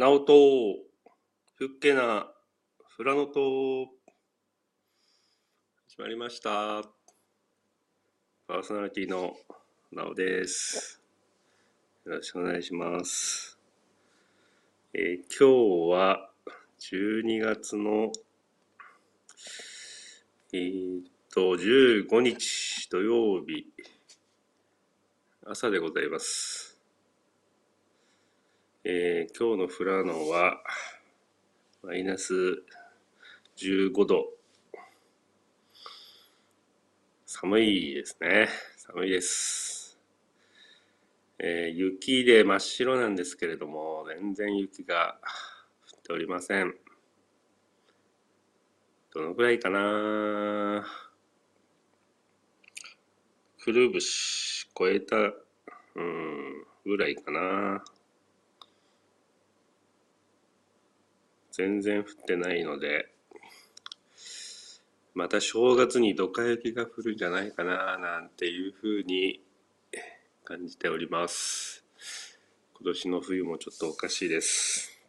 なおと、ふっけな、フラノと、始まりました。パーソナリティのなおです。よろしくお願いします。えー今日は12月の、えーっと、15日土曜日、朝でございます。えー今日の富良野はマイナス15度。寒いですね。寒いです。えー雪で真っ白なんですけれども、全然雪が降っておりません。どのくらいかな？くるぶし超えた、うん、ぐらいかな。全然降ってないので、また正月にドカ雪が降るんじゃないかな、なんていうふうに感じております。今年の冬もちょっとおかしいです。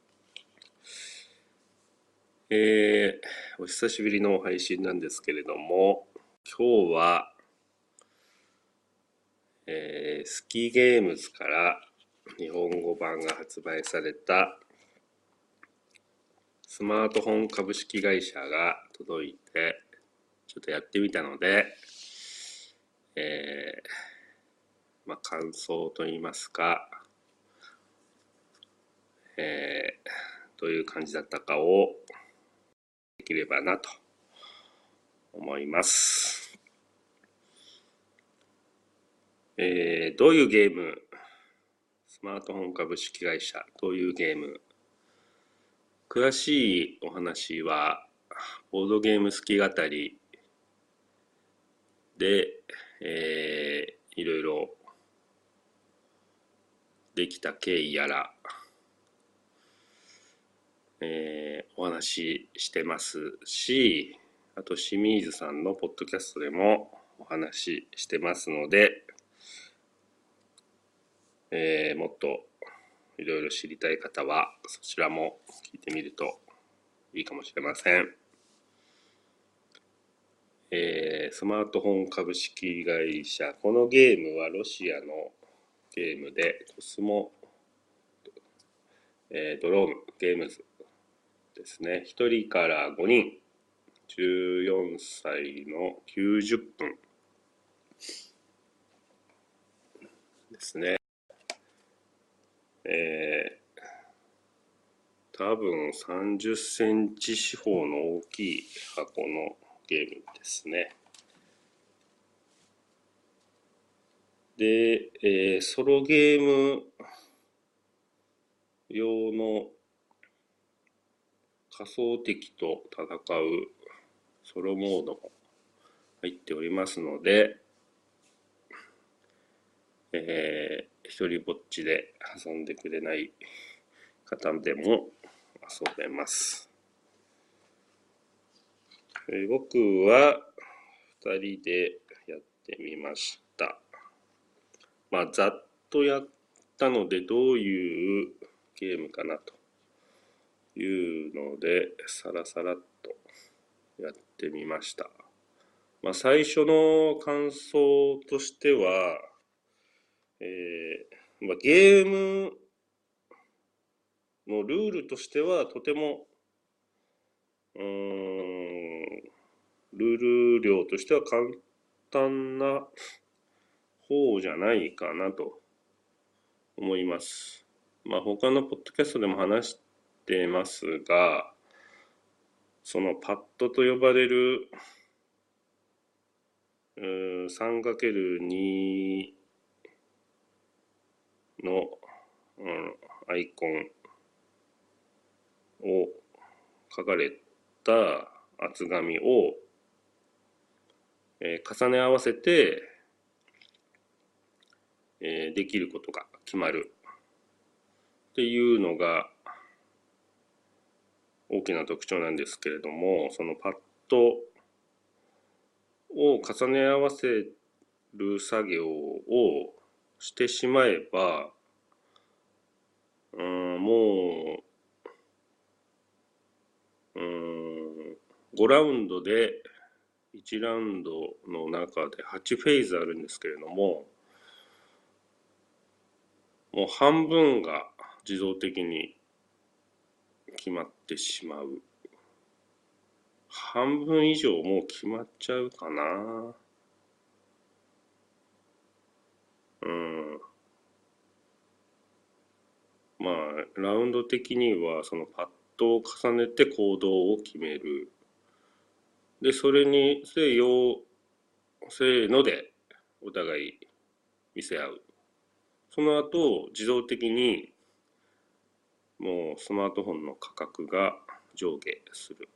えー、お久しぶりの配信なんですけれども、今日は、えー、スキーゲームズから日本語版が発売されたスマートフォン株式会社が届いて、ちょっとやってみたので、えー、まあ、感想といいますか、えー、どういう感じだったかをできればなと思います。えー、どういうゲームスマートフォン株式会社、どういうゲーム詳しいお話は、ボードゲーム好き語りで、えー、いろいろできた経緯やら、えー、お話ししてますし、あと清水さんのポッドキャストでもお話ししてますので、えー、もっといろいろ知りたい方はそちらも聞いてみるといいかもしれません。えー、スマートフォン株式会社、このゲームはロシアのゲームで、コスモ、えードロームゲームズですね。1人から5人、14歳の90分ですね。えー、多分30センチ四方の大きい箱のゲームですね。で、えーソロゲーム用の仮想敵と戦うソロモードも入っておりますので、えー、一人ぼっちで遊んでくれない方でも遊べます。えー僕は二人でやってみました。まあ、ざっとやったのでどういうゲームかなというので、さらさらっとやってみました。まあ、最初の感想としては、えーまあ、ゲームのルールとしてはとてもうんルール量としては簡単な方じゃないかなと思います。まあ他のポッドキャストでも話してますが、そのパッドと呼ばれる 3×2 の、うん、アイコンを書かれた厚紙を、えー重ね合わせて、えーできることが決まるっていうのが大きな特徴なんですけれどもそのパッドを重ね合わせる作業をしてしまえば、うん、もう、うん、5ラウンドで1ラウンドの中で8フェーズあるんですけれども、もう半分が自動的に決まってしまう。半分以上もう決まっちゃうかな。うん。まあラウンド的にはそのパットを重ねて行動を決める。でそれにせよせーのでお互い見せ合う。その後自動的にもうスマートフォンの価格が上下する。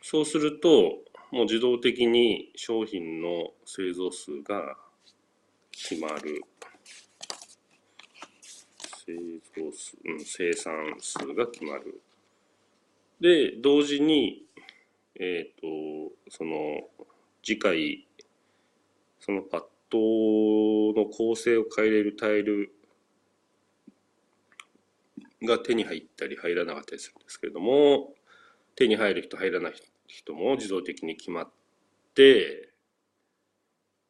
そうするともう自動的に商品の製造数が決まる。製造数、うん、生産数が決まる。で同時にえっ、ー、とその次回そのパットの構成を変えれるタイルが手に入ったり入らなかったりするんですけれども手に入る人入らない人人も自動的に決まって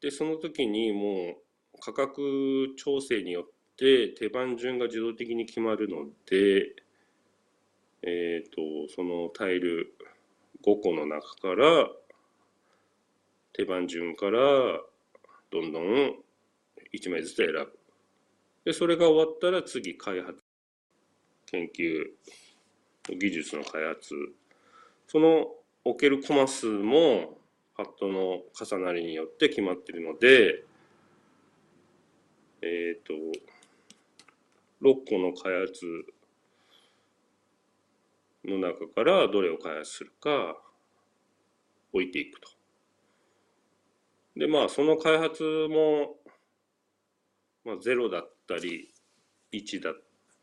でその時にもう価格調整によって手番順が自動的に決まるのでえっ、ー、とそのタイル5個の中から手番順からどんどん1枚ずつ選ぶ。で、それが終わったら次開発、研究、技術の開発。その置けるコマ数もパッドの重なりによって決まってるので、えっ、ー、と、6個の開発の中からどれを開発するか置いていくと。で、まあ、その開発も、まあ、0だったり、1だ、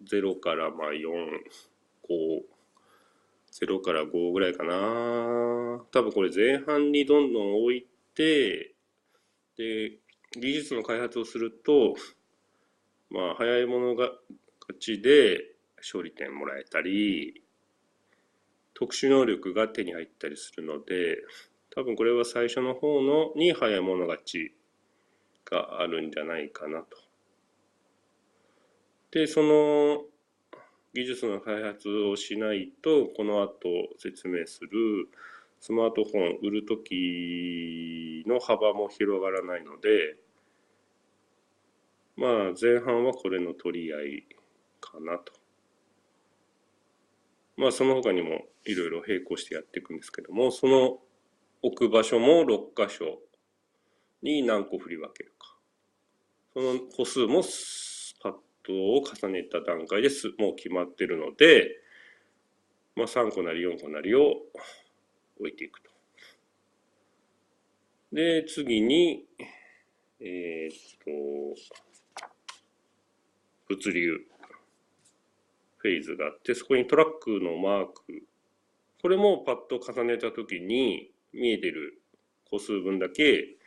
0からまあ4、5、0から5ぐらいかな。多分これ前半にどんどん置いて、で、技術の開発をすると、まあ、早い者勝ちで勝利点もらえたり、特殊能力が手に入ったりするので、多分これは最初の方のに早い者勝ちがあるんじゃないかなと。で、その技術の開発をしないと、この後説明するスマートフォン売るときの幅も広がらないので、まあ前半はこれの取り合いかなと。まあその他にもいろいろ並行してやっていくんですけども、その置く場所も6箇所に何個振り分けるか。その個数もパッドを重ねた段階ですもう決まってるので、まあ、3個なり4個なりを置いていくと。で、次に、えー、っと、物流フェーズがあって、そこにトラックのマーク、これもパッド重ねた時に、見えてる個数分だけ、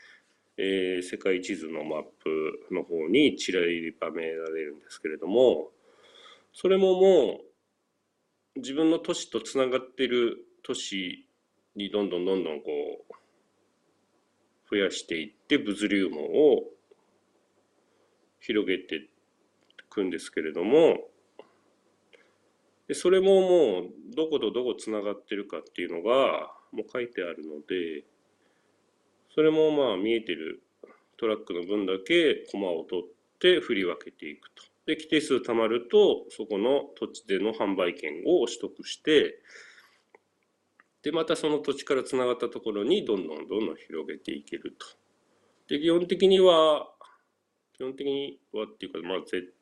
えー、世界地図のマップの方に散りばめられるんですけれどもそれももう自分の都市とつながってる都市にどんどんどんどんこう増やしていって物流網を広げていくんですけれどもでそれももうどことどこつながってるかっていうのがもう書いてあるのでそれもまあ見えてるトラックの分だけコマを取って振り分けていくと。で規定数たまるとそこの土地での販売権を取得してでまたその土地からつながったところにどんどんどんどん広げていけると。で基本的には基本的にはっていうかまあ絶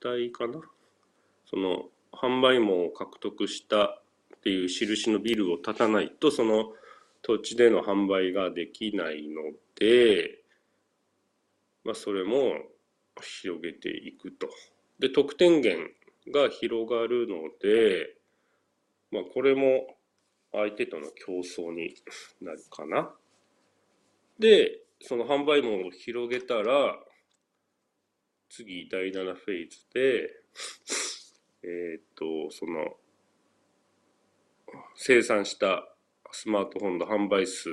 対かなその販売網を獲得したっていう印のビルを建たないとその土地での販売ができないので、まあ、それも広げていくと。で得点源が広がるので、まあ、これも相手との競争になるかな。でその販売網を広げたら次第7フェーズでえっ、とその生産したスマートフォンの販売数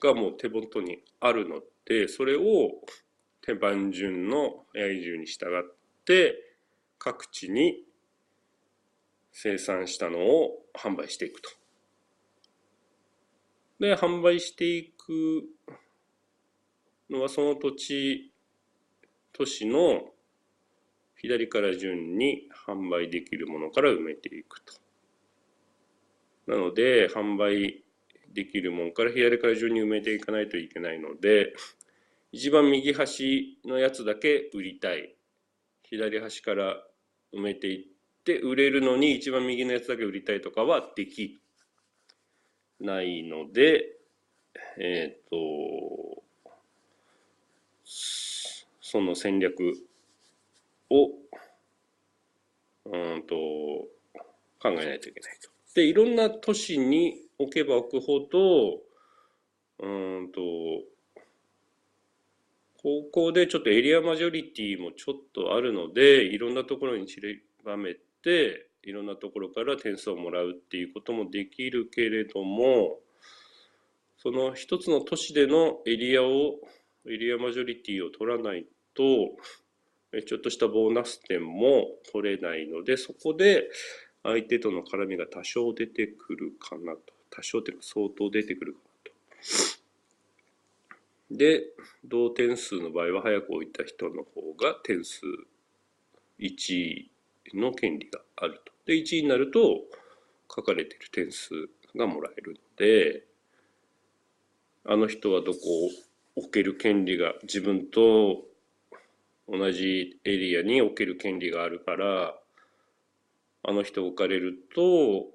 がもう手元にあるので、それを手番順の AI 順に従って各地に生産したのを販売していくと。で、販売していくのはその土地、都市の左から順に販売できるものから埋めていくと。なので、販売できるものから左から順に埋めていかないといけないので、一番右端のやつだけ売りたい。左端から埋めていって売れるのに一番右のやつだけ売りたいとかはできないので、えっ、ー、と、その戦略を、うんと、考えないといけないと。で、いろんな都市に置けば置くほど、うんと、ここでちょっとエリアマジョリティもちょっとあるので、いろんなところに散りばめて、いろんなところから点数をもらうっていうこともできるけれども、その一つの都市でのエリアを、エリアマジョリティを取らないと、ちょっとしたボーナス点も取れないので、そこで相手との絡みが多少出てくるかなと。多少っていうか相当出てくるかなと。で、同点数の場合は早く置いた人の方が点数1位の権利があると。で、1位になると書かれている点数がもらえるので、あの人はどこを置ける権利が自分と同じエリアに置ける権利があるから、あの人置かれると、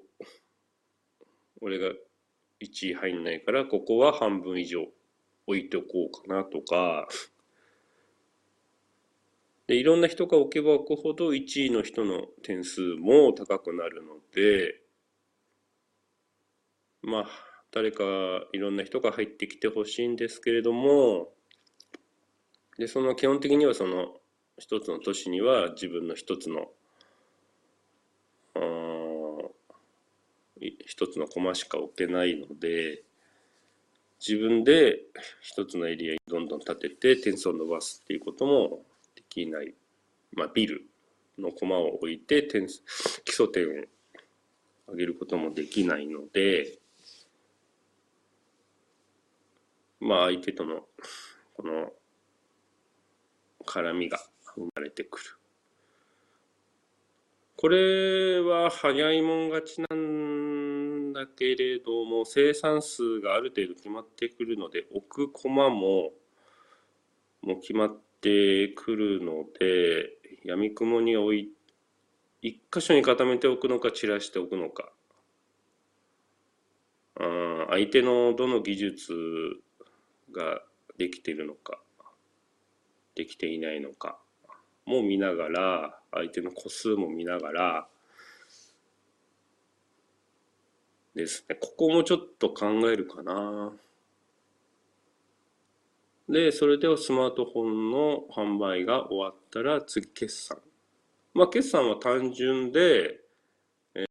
俺が1位入んないから、ここは半分以上置いておこうかなとか、で、いろんな人が置けば置くほど1位の人の点数も高くなるので、まあ、誰かいろんな人が入ってきてほしいんですけれども、で、その基本的にはその一つの都市には自分の一つの、一つのコマしか置けないので、自分で一つのエリアにどんどん立てて点数を伸ばすっていうこともできない。まあ、ビルのコマを置いて点数、基礎点を上げることもできないので、まあ相手とのこの絡みが生まれてくる。これは早いもん勝ちなんだけれども生産数がある程度決まってくるので置く駒ももう決まってくるので闇雲に置い一箇所に固めておくのか散らしておくのか。あ相手のどの技術ができているのかできていないのかも見ながら相手の個数も見ながらです。ねここもちょっと考えるかな。でそれではスマートフォンの販売が終わったら次決算。まあ決算は単純でえ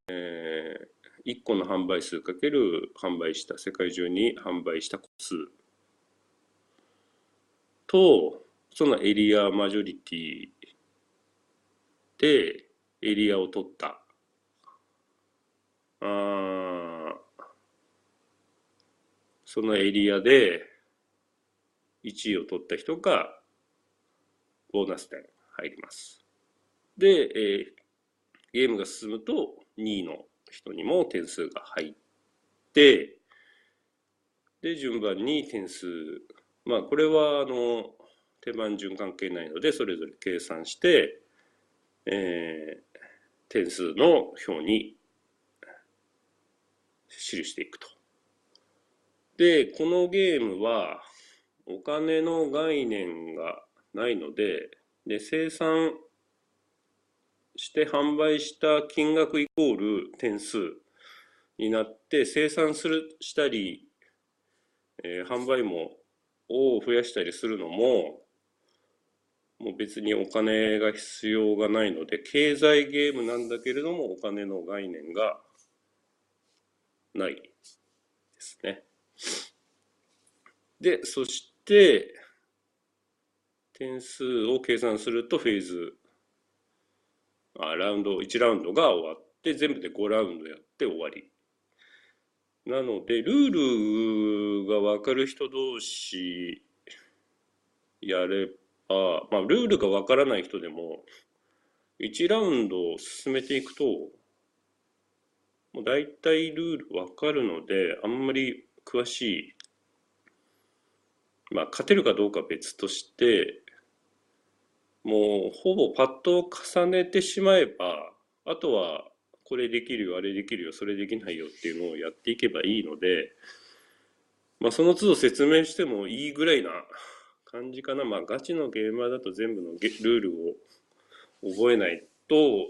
ー、1個の販売数かける販売した世界中に販売した個数。とそのエリアマジョリティでエリアを取った。あそのエリアで1位を取った人がボーナス点入ります。で、えー、ゲームが進むと2位の人にも点数が入ってで順番に点数まあこれはあの手番順関係ないのでそれぞれ計算して、えー、点数の表に記していくと。でこのゲームはお金の概念がないのでで生産して販売した金額イコール点数になって生産するしたり、えー、販売もを増やしたりするのも、もう別にお金が必要がないので、経済ゲームなんだけれども、お金の概念がないですね。で、そして、点数を計算するとフェーズ、あラウンド、1ラウンドが終わって、全部で5ラウンドやって終わり。なので、ルールがわかる人同士やれば、まあ、ルールがわからない人でも、1ラウンドを進めていくと、もう大体ルールわかるので、あんまり詳しい、まあ、勝てるかどうか別として、もうほぼパットを重ねてしまえば、あとはこれできるよ、あれできるよ、それできないよっていうのをやっていけばいいので、まあ、その都度説明してもいいぐらいな感じかな。まあ、ガチのゲーマーだと全部のルールを覚えないと、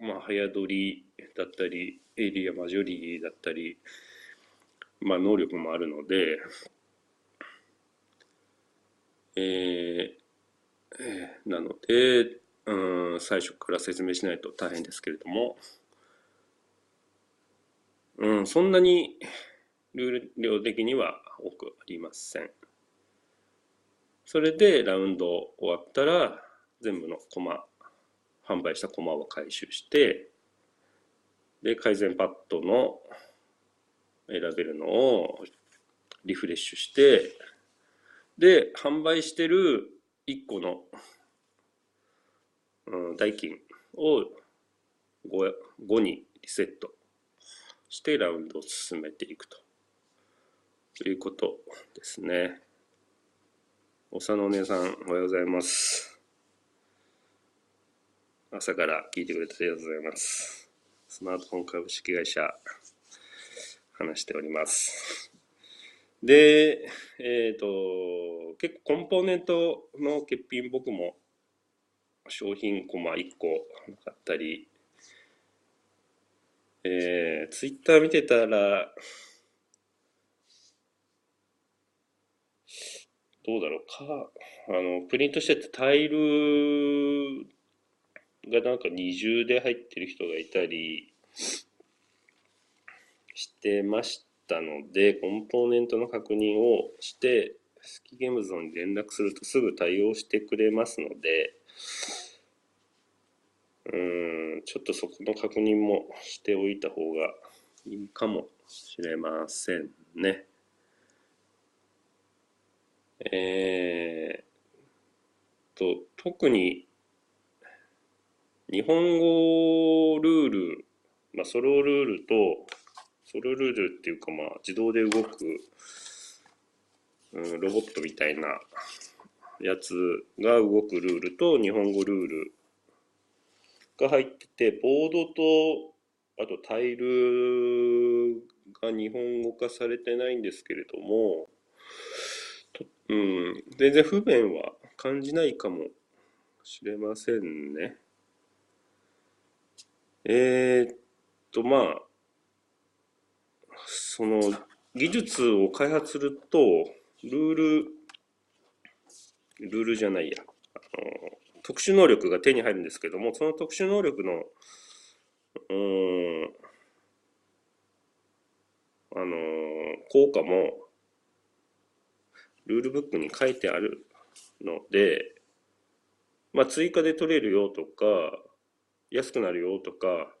まあ、早取りだったり、エリアマジョリーだったり、まあ、能力もあるので、えー、なので、うん最初から説明しないと大変ですけれども、うん、そんなにルール量的には多くありません。それでラウンド終わったら全部のコマ、販売したコマを回収して、で、改善パッドの選べるのをリフレッシュして、で、販売してる1個のうん、代金を 5, 5にリセットしてラウンドを進めていくということですね。おさのお姉さん、おはようございます。朝から聞いてくれてありがとうございます。スマートフォン株式会社、話しております。で、えっ、ー、と、結構コンポーネントの欠品僕も商品コマ1個買ったり、えー、ツイッター見てたら、どうだろうか、あの、プリントしてたタイルがなんか二重で入ってる人がいたりしてましたので、コンポーネントの確認をして、スキゲームズに連絡するとすぐ対応してくれますので、うん、ちょっとそこの確認もしておいた方がいいかもしれませんね。えー、と、特に日本語ルール、まあ、ソロルールと、ソロルールっていうかまあ自動で動く、うん、ロボットみたいなやつが動くルールと日本語ルールが入ってて、ボードと、あとタイルが日本語化されてないんですけれども、うん、全然不便は感じないかもしれませんね。えー、っと、まあ、その技術を開発すると、ルール、ルールじゃないや、あの、特殊能力が手に入るんですけども、その特殊能力の、うん、あの、効果も、ルールブックに書いてあるので、まあ、追加で取れるよとか、安くなるよとか、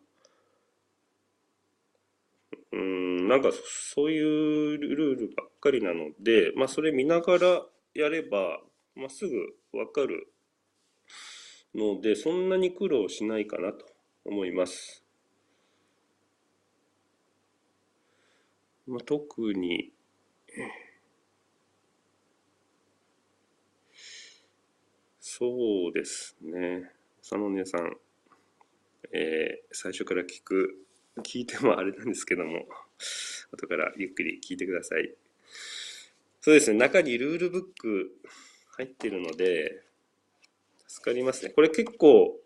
うん、なんかそういうルールばっかりなので、まあ、それ見ながらやれば、まあ、すぐわかるので、そんなに苦労しないかなと思います。まあ、特に、そうですね。佐野姉さん、えー、最初から聞く、聞いてもあれなんですけども、後からゆっくり聞いてください。そうですね、中にルールブック入ってるので、助かりますね。これ結構、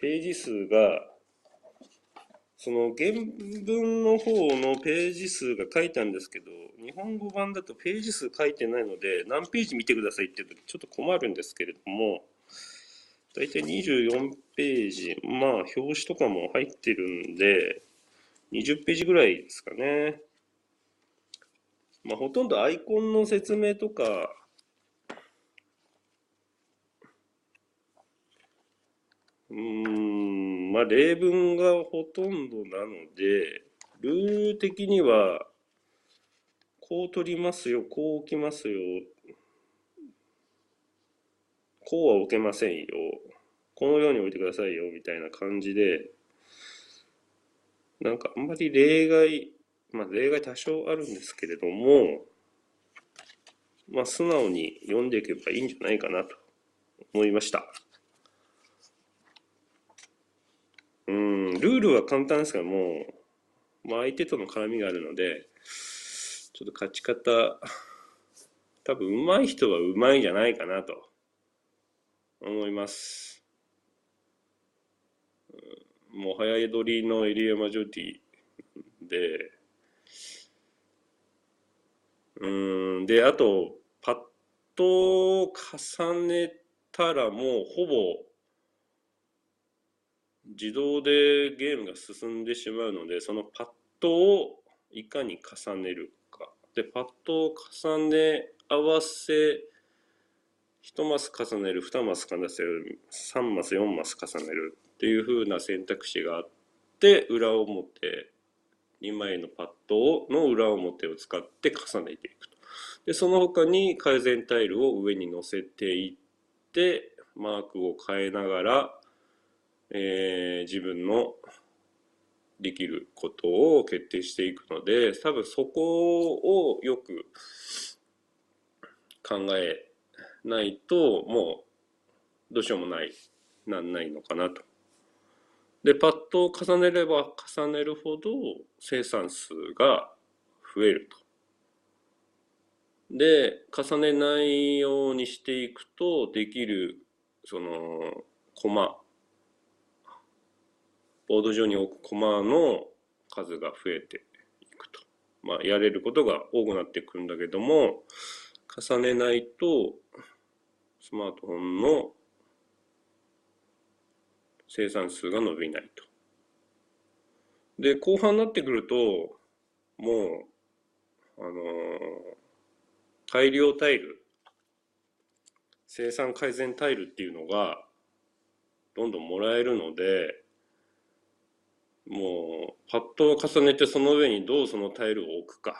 ページ数が、その原文の方のページ数が書いたんですけど、日本語版だとページ数書いてないので、何ページ見てくださいって言うとちょっと困るんですけれども、だいたい24ページ、まあ表紙とかも入ってるんで、20ページぐらいですかね。まあほとんどアイコンの説明とか、うーん、まあ例文がほとんどなので、ルール的には、こう取りますよ、こう置きますよ、こうは置けませんよ、このように置いてくださいよ、みたいな感じで、なんかあんまり例外、まあ例外多少あるんですけれども、まあ素直に読んでいけばいいんじゃないかなと思いました。うん、ルールは簡単ですがも、まあ相手との絡みがあるので、ちょっと勝ち方、多分上手い人は上手いんじゃないかなと思います。もう早い取りのエリアマジョリティで、うん、で、あと、パッドを重ねたらもうほぼ自動でゲームが進んでしまうので、そのパッドをいかに重ねるか。で、パッドを重ね合わせ、1マス重ねる、2マス重ねる、3マス、4マス重ねるっていう風な選択肢があって、裏表、2枚のパッドの裏表を使って重ねていくと。で、その他に改善タイルを上に乗せていって、マークを変えながら、えー、自分のできることを決定していくので、多分そこをよく考えないと、もうどうしようもない、なんないのかなと。で、パッドを重ねれば重ねるほど生産数が増えると。で、重ねないようにしていくと、できる、その、コマボード上に置くコマの数が増えていくと。まあ、やれることが多くなっていくんだけども、重ねないと、スマートフォンの生産数が伸びないと。で、後半になってくると、もう、あのー、大量タイル、生産改善タイルっていうのが、どんどんもらえるので、もう、パッドを重ねてその上にどうそのタイルを置くか。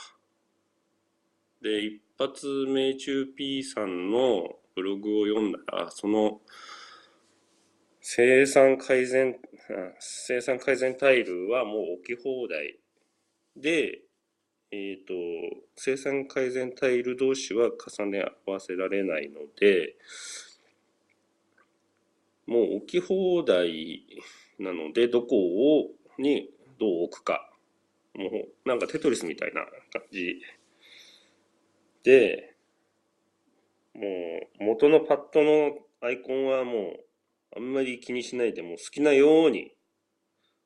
で、一発命中 P さんのブログを読んだら、その生産改善、生産改善タイルはもう置き放題で、えっ、ー、と、生産改善タイル同士は重ね合わせられないので、もう置き放題なので、どこをにどう置くか。もうなんかテトリスみたいな感じで、もう元のパッドのアイコンはもうあんまり気にしないでも好きなように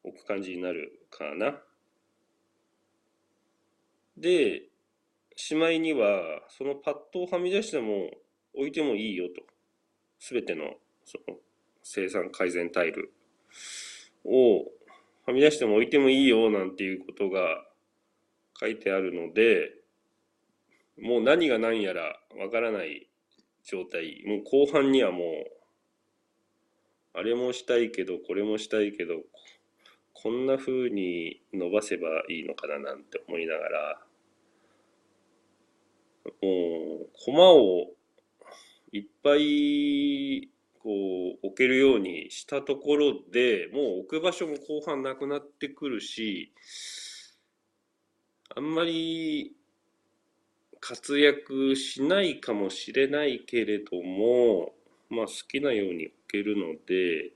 置く感じになるかな。で、しまいにはそのパッドをはみ出しても置いてもいいよと。すべてのその生産改善タイルをはみ出しても置いてもいいよなんていうことが書いてあるので、もう何が何やらわからない状態。もう後半にはもう、あれもしたいけど、これもしたいけど、こんな風に伸ばせばいいのかななんて思いながら、もう、コマをいっぱいこう置けるようにしたところでもう置く場所も後半なくなってくるしあんまり活躍しないかもしれないけれどもまあ好きなようにけるので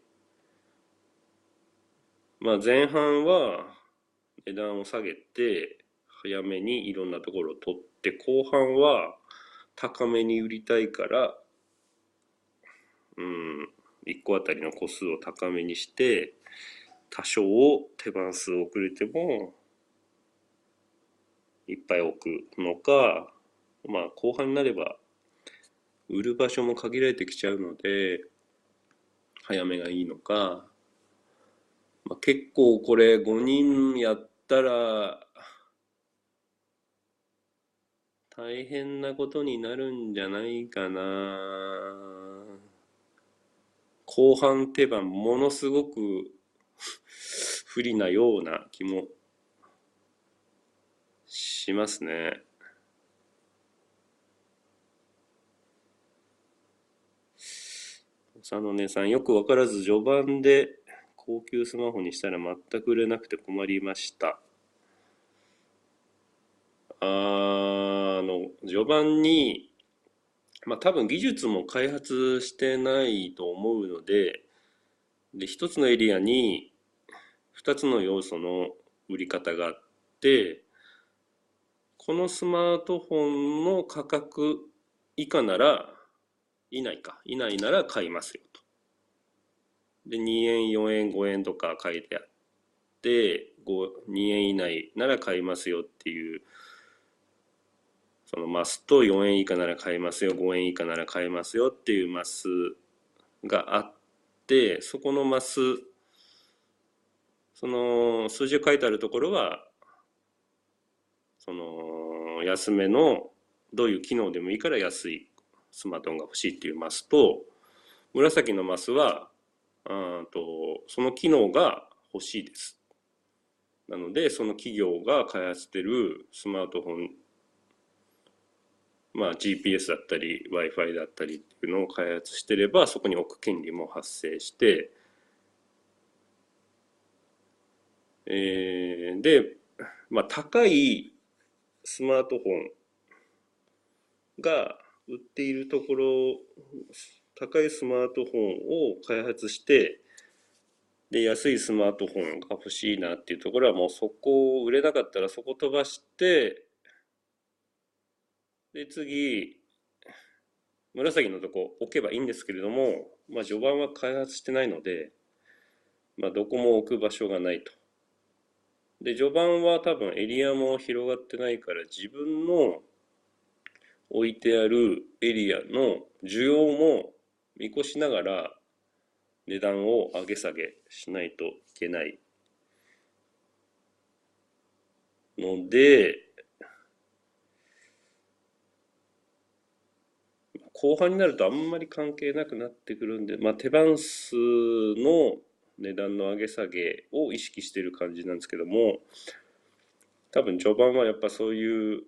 まあ前半は値段を下げて早めにいろんなところを取って後半は高めに売りたいからうん、1個あたりの個数を高めにして、多少手番数遅れても、いっぱい置くのか、まあ後半になれば、売る場所も限られてきちゃうので、早めがいいのか、まあ、結構これ5人やったら大変なことになるんじゃないかな。後半手番ものすごく 不利なような気もしますね。佐野根さん、よくわからず序盤で高級スマホにしたら全く売れなくて困りました。あの、序盤に、まあ多分技術も開発してないと思うので、で、一つのエリアに二つの要素の売り方があって、このスマートフォンの価格以下なら以内か。以内なら買いますよと。で、2円、4円、5円とか書いてあって、2円以内なら買いますよっていう、そのマスと4円以下なら買いますよ、5円以下なら買いますよっていうマスがあって、そこのマス、その数字が書いてあるところは、その安めのどういう機能でもいいから安いスマートフォンが欲しいっていうマスと、紫のマスは、あとその機能が欲しいです。なので、その企業が開発してるスマートフォン、まあ GPS だったり Wi-Fi だったりっていうのを開発してれば、そこに置く権利も発生して、えー、で、まあ高いスマートフォンが売っているところ、高いスマートフォンを開発して、で、安いスマートフォンが欲しいなっていうところはもうそこを売れなかったらそこ飛ばして、で、次、紫のとこ置けばいいんですけれども、まあ序盤は開発してないので、まあどこも置く場所がないと。で、序盤は多分エリアも広がってないから自分の置いてあるエリアの需要も見越しながら値段を上げ下げしないといけない。ので、後半になるとあんまり関係なくなってくるんで、まあ、手番数の値段の上げ下げを意識してる感じなんですけども多分序盤はやっぱそういう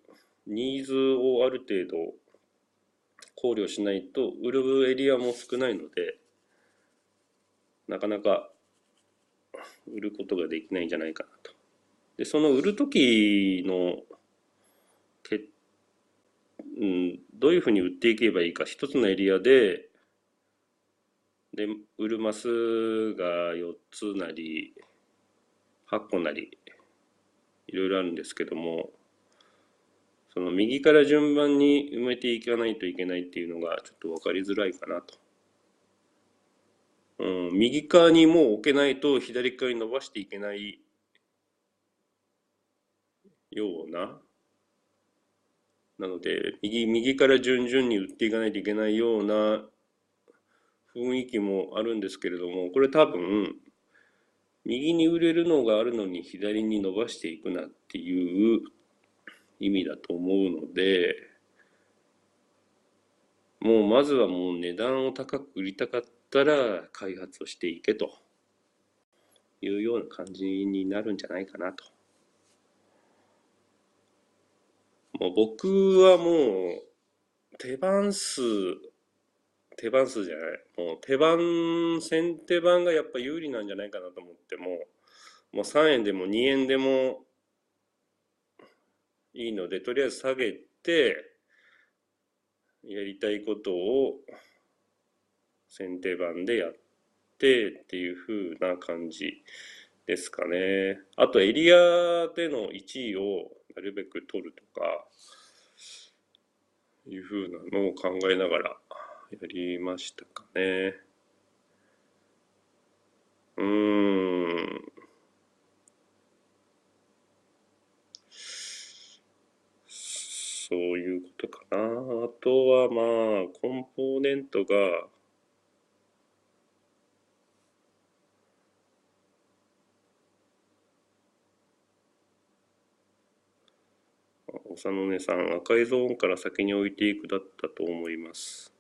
ニーズをある程度考慮しないと売るエリアも少ないのでなかなか売ることができないんじゃないかなと。でその売る時のけ、うん、どういうふうに売っていけばいいか一つのエリアでで売るマスが4つなり8個なりいろいろあるんですけどもその右から順番に埋めていかないといけないっていうのがちょっと分かりづらいかなと。うん、右側にもう置けないと左側に伸ばしていけないような。なので、右、右から順々に打っていかないといけないような雰囲気もあるんですけれども、これ多分、右に売れるのがあるのに左に伸ばしていくなっていう意味だと思うので、もうまずはもう値段を高く売りたかったら開発をしていけというような感じになるんじゃないかなと。もう僕はもう手番数、手番数じゃない、もう手番、先手番がやっぱ有利なんじゃないかなと思っても、もう3円でも2円でもいいので、とりあえず下げて、やりたいことを先手番でやってっていう風な感じですかね。あとエリアでの1位をなるべく取るとか、いう風なのを考えながらやりましたかね。うーん。そういうことかな。あとはまあ、コンポーネントが、長野根さん、赤いゾーンから先に置いていくだったと思います。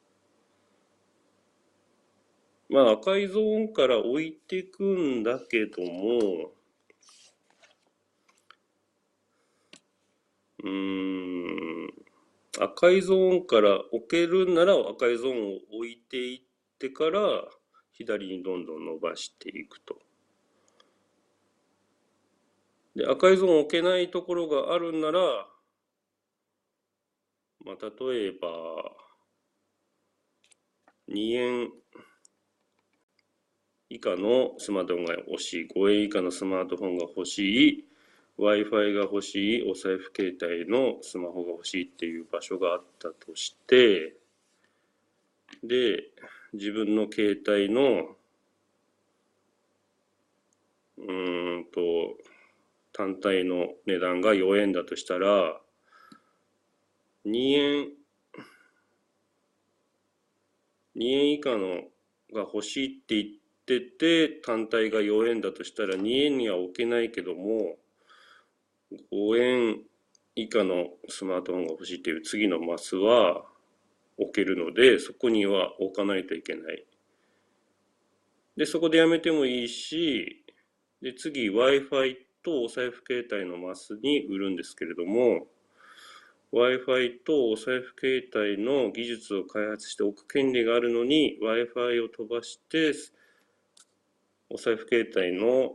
まあ、赤いゾーンから置いていくんだけども、うーん。赤いゾーンから置けるなら赤いゾーンを置いていってから左にどんどん伸ばしていくと。で、赤いゾーンを置けないところがあるなら、まあ、例えば、2円以下のスマートフォンが欲しい、5円以下のスマートフォンが欲しい、Wi-Fi が欲しい、お財布携帯のスマホが欲しいっていう場所があったとして、で、自分の携帯の、うんと、単体の値段が4円だとしたら、2円、2円以下のが欲しいって言ってて、単体が4円だとしたら2円には置けないけども、5円以下のスマートフォンが欲しいっていう次のマスは置けるので、そこには置かないといけない。で、そこでやめてもいいし、で、次 Wi-Fi とお財布携帯のマスに売るんですけれども、Wi-Fi とお財布携帯の技術を開発しておく権利があるのに Wi-Fi を飛ばしてお財布携帯の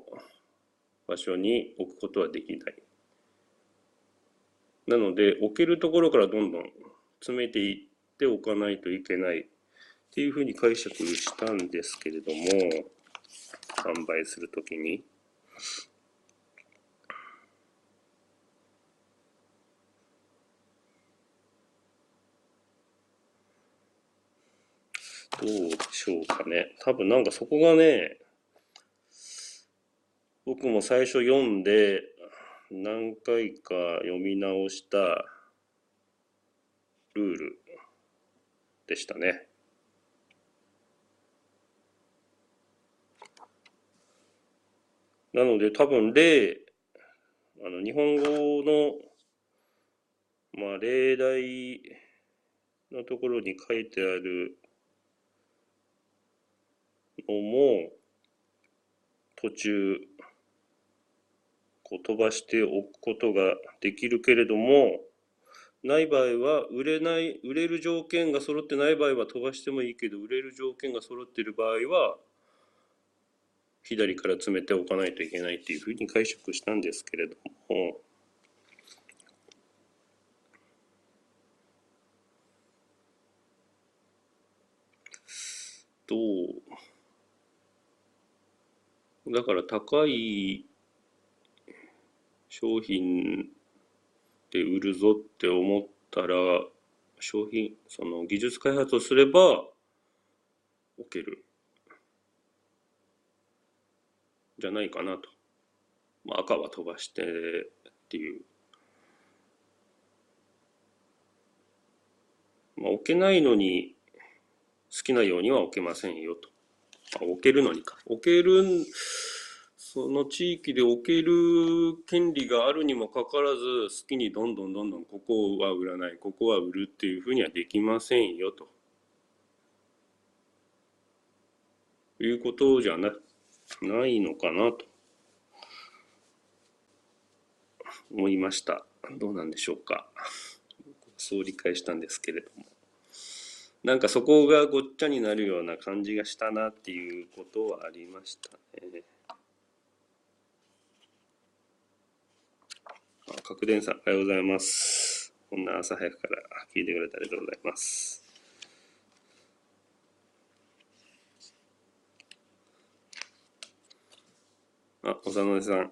場所に置くことはできない。なので置けるところからどんどん詰めていっておかないといけないっていうふうに解釈したんですけれども販売するときに。どうでしょうかね。多分なんかそこがね、僕も最初読んで何回か読み直したルールでしたね。なので多分例、あの日本語の、まあ、例題のところに書いてあるのも途中こう飛ばしておくことができるけれどもない場合は売れない売れる条件が揃ってない場合は飛ばしてもいいけど売れる条件が揃っている場合は左から詰めておかないといけないっていうふうに解釈したんですけれども。どう？だから高い商品で売るぞって思ったら商品その技術開発をすれば置ける。じゃないかなと、まあ、赤は飛ばしてっていう。まあ置けないのに好きなようには置けませんよと。置けるのにか。置ける、その地域で置ける権利があるにもかかわらず、好きにどんどんどんどんここは売らない、ここは売るっていうふうにはできませんよと。いうことじゃな、ないのかなと思いました。どうなんでしょうか。そう理解したんですけれども。なんかそこがごっちゃになるような感じがしたなっていうことはありましたね。角伝さん、おはようございます。こんな朝早くから聞いてくれてありがとうございます。あ、おさのねさん。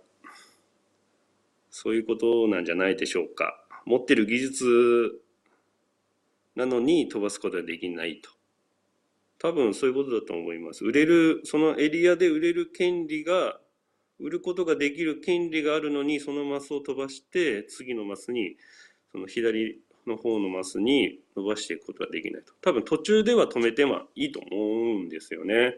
そういうことなんじゃないでしょうか。持ってる技術なのに飛ばすことができないと。多分そういうことだと思います。売れる、そのエリアで売れる権利が、売ることができる権利があるのに、そのマスを飛ばして、次のマスに、その左の方のマスに伸ばしていくことができないと。多分途中では止めてはいいと思うんですよね。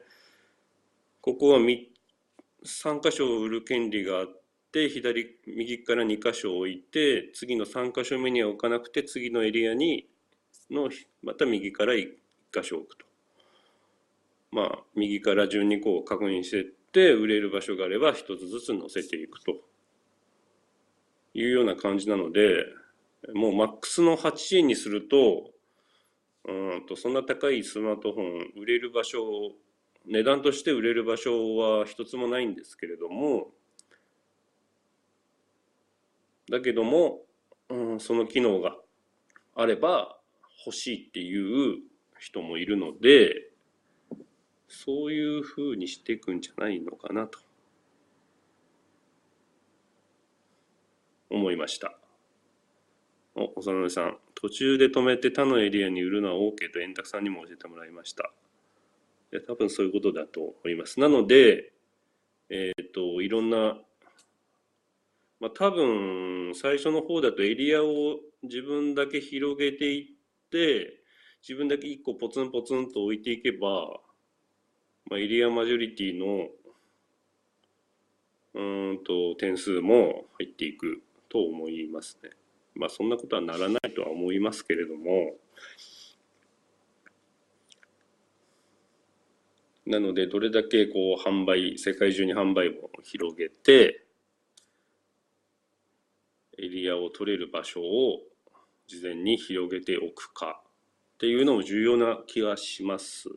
ここは3箇所売る権利があって左右から2箇所置いて次の3箇所目には置かなくて次のエリアにのまた右から1箇所置くとまあ右から順にこう確認してって売れる場所があれば一つずつ載せていくと。いうような感じなのでもうマックスの8円にするとうんとそんな高いスマートフォン売れる場所値段として売れる場所は一つもないんですけれどもだけども、うん、その機能があれば欲しいっていう人もいるのでそういうふうにしていくんじゃないのかなと思いました。お、幼野さん、途中で止めて他のエリアに売るのは OK と円卓さんにも教えてもらいました。いや多分そういうことだと思います。なので、えっ、ー、と、いろんなまあ、多分最初の方だとエリアを自分だけ広げていって自分だけ一個ポツンポツンと置いていけば、まあ、エリアマジョリティのうんと点数も入っていくと思いますね。まあそんなことはならないとは思いますけれどもなのでどれだけこう販売世界中に販売を広げてエリアを取れる場所を事前に広げておくかっていうのも重要な気がします。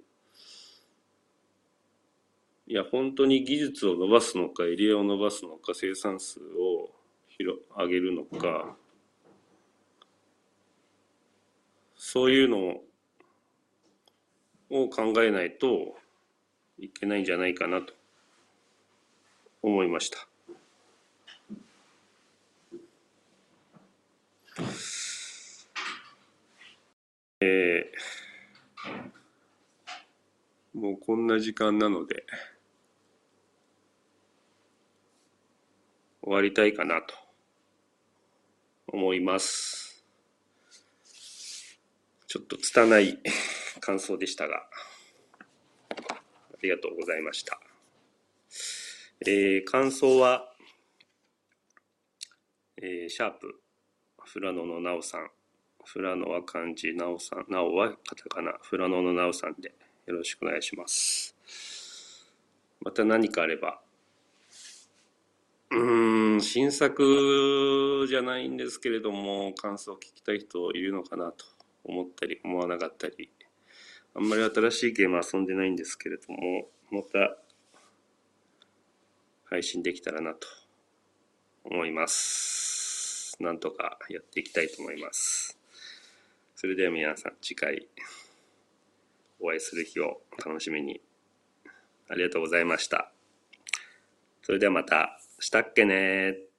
いや、本当に技術を伸ばすのか、エリアを伸ばすのか、生産数を広上げるのか、そういうのを考えないといけないんじゃないかなと思いました。えー、もうこんな時間なので終わりたいかなと思いますちょっと拙い感想でしたがありがとうございましたえー、感想は、えー、シャープ富良野のなおさん。富良野は漢字、なおさん、なおはカタカナ、富良野のなおさんでよろしくお願いします。また何かあれば。うん、新作じゃないんですけれども、感想を聞きたい人いるのかなと思ったり、思わなかったり。あんまり新しいゲーム遊んでないんですけれども、また配信できたらなと思います。なんとかやっていきたいと思います。それでは皆さん次回お会いする日を楽しみに。ありがとうございました。それではまた、したっけね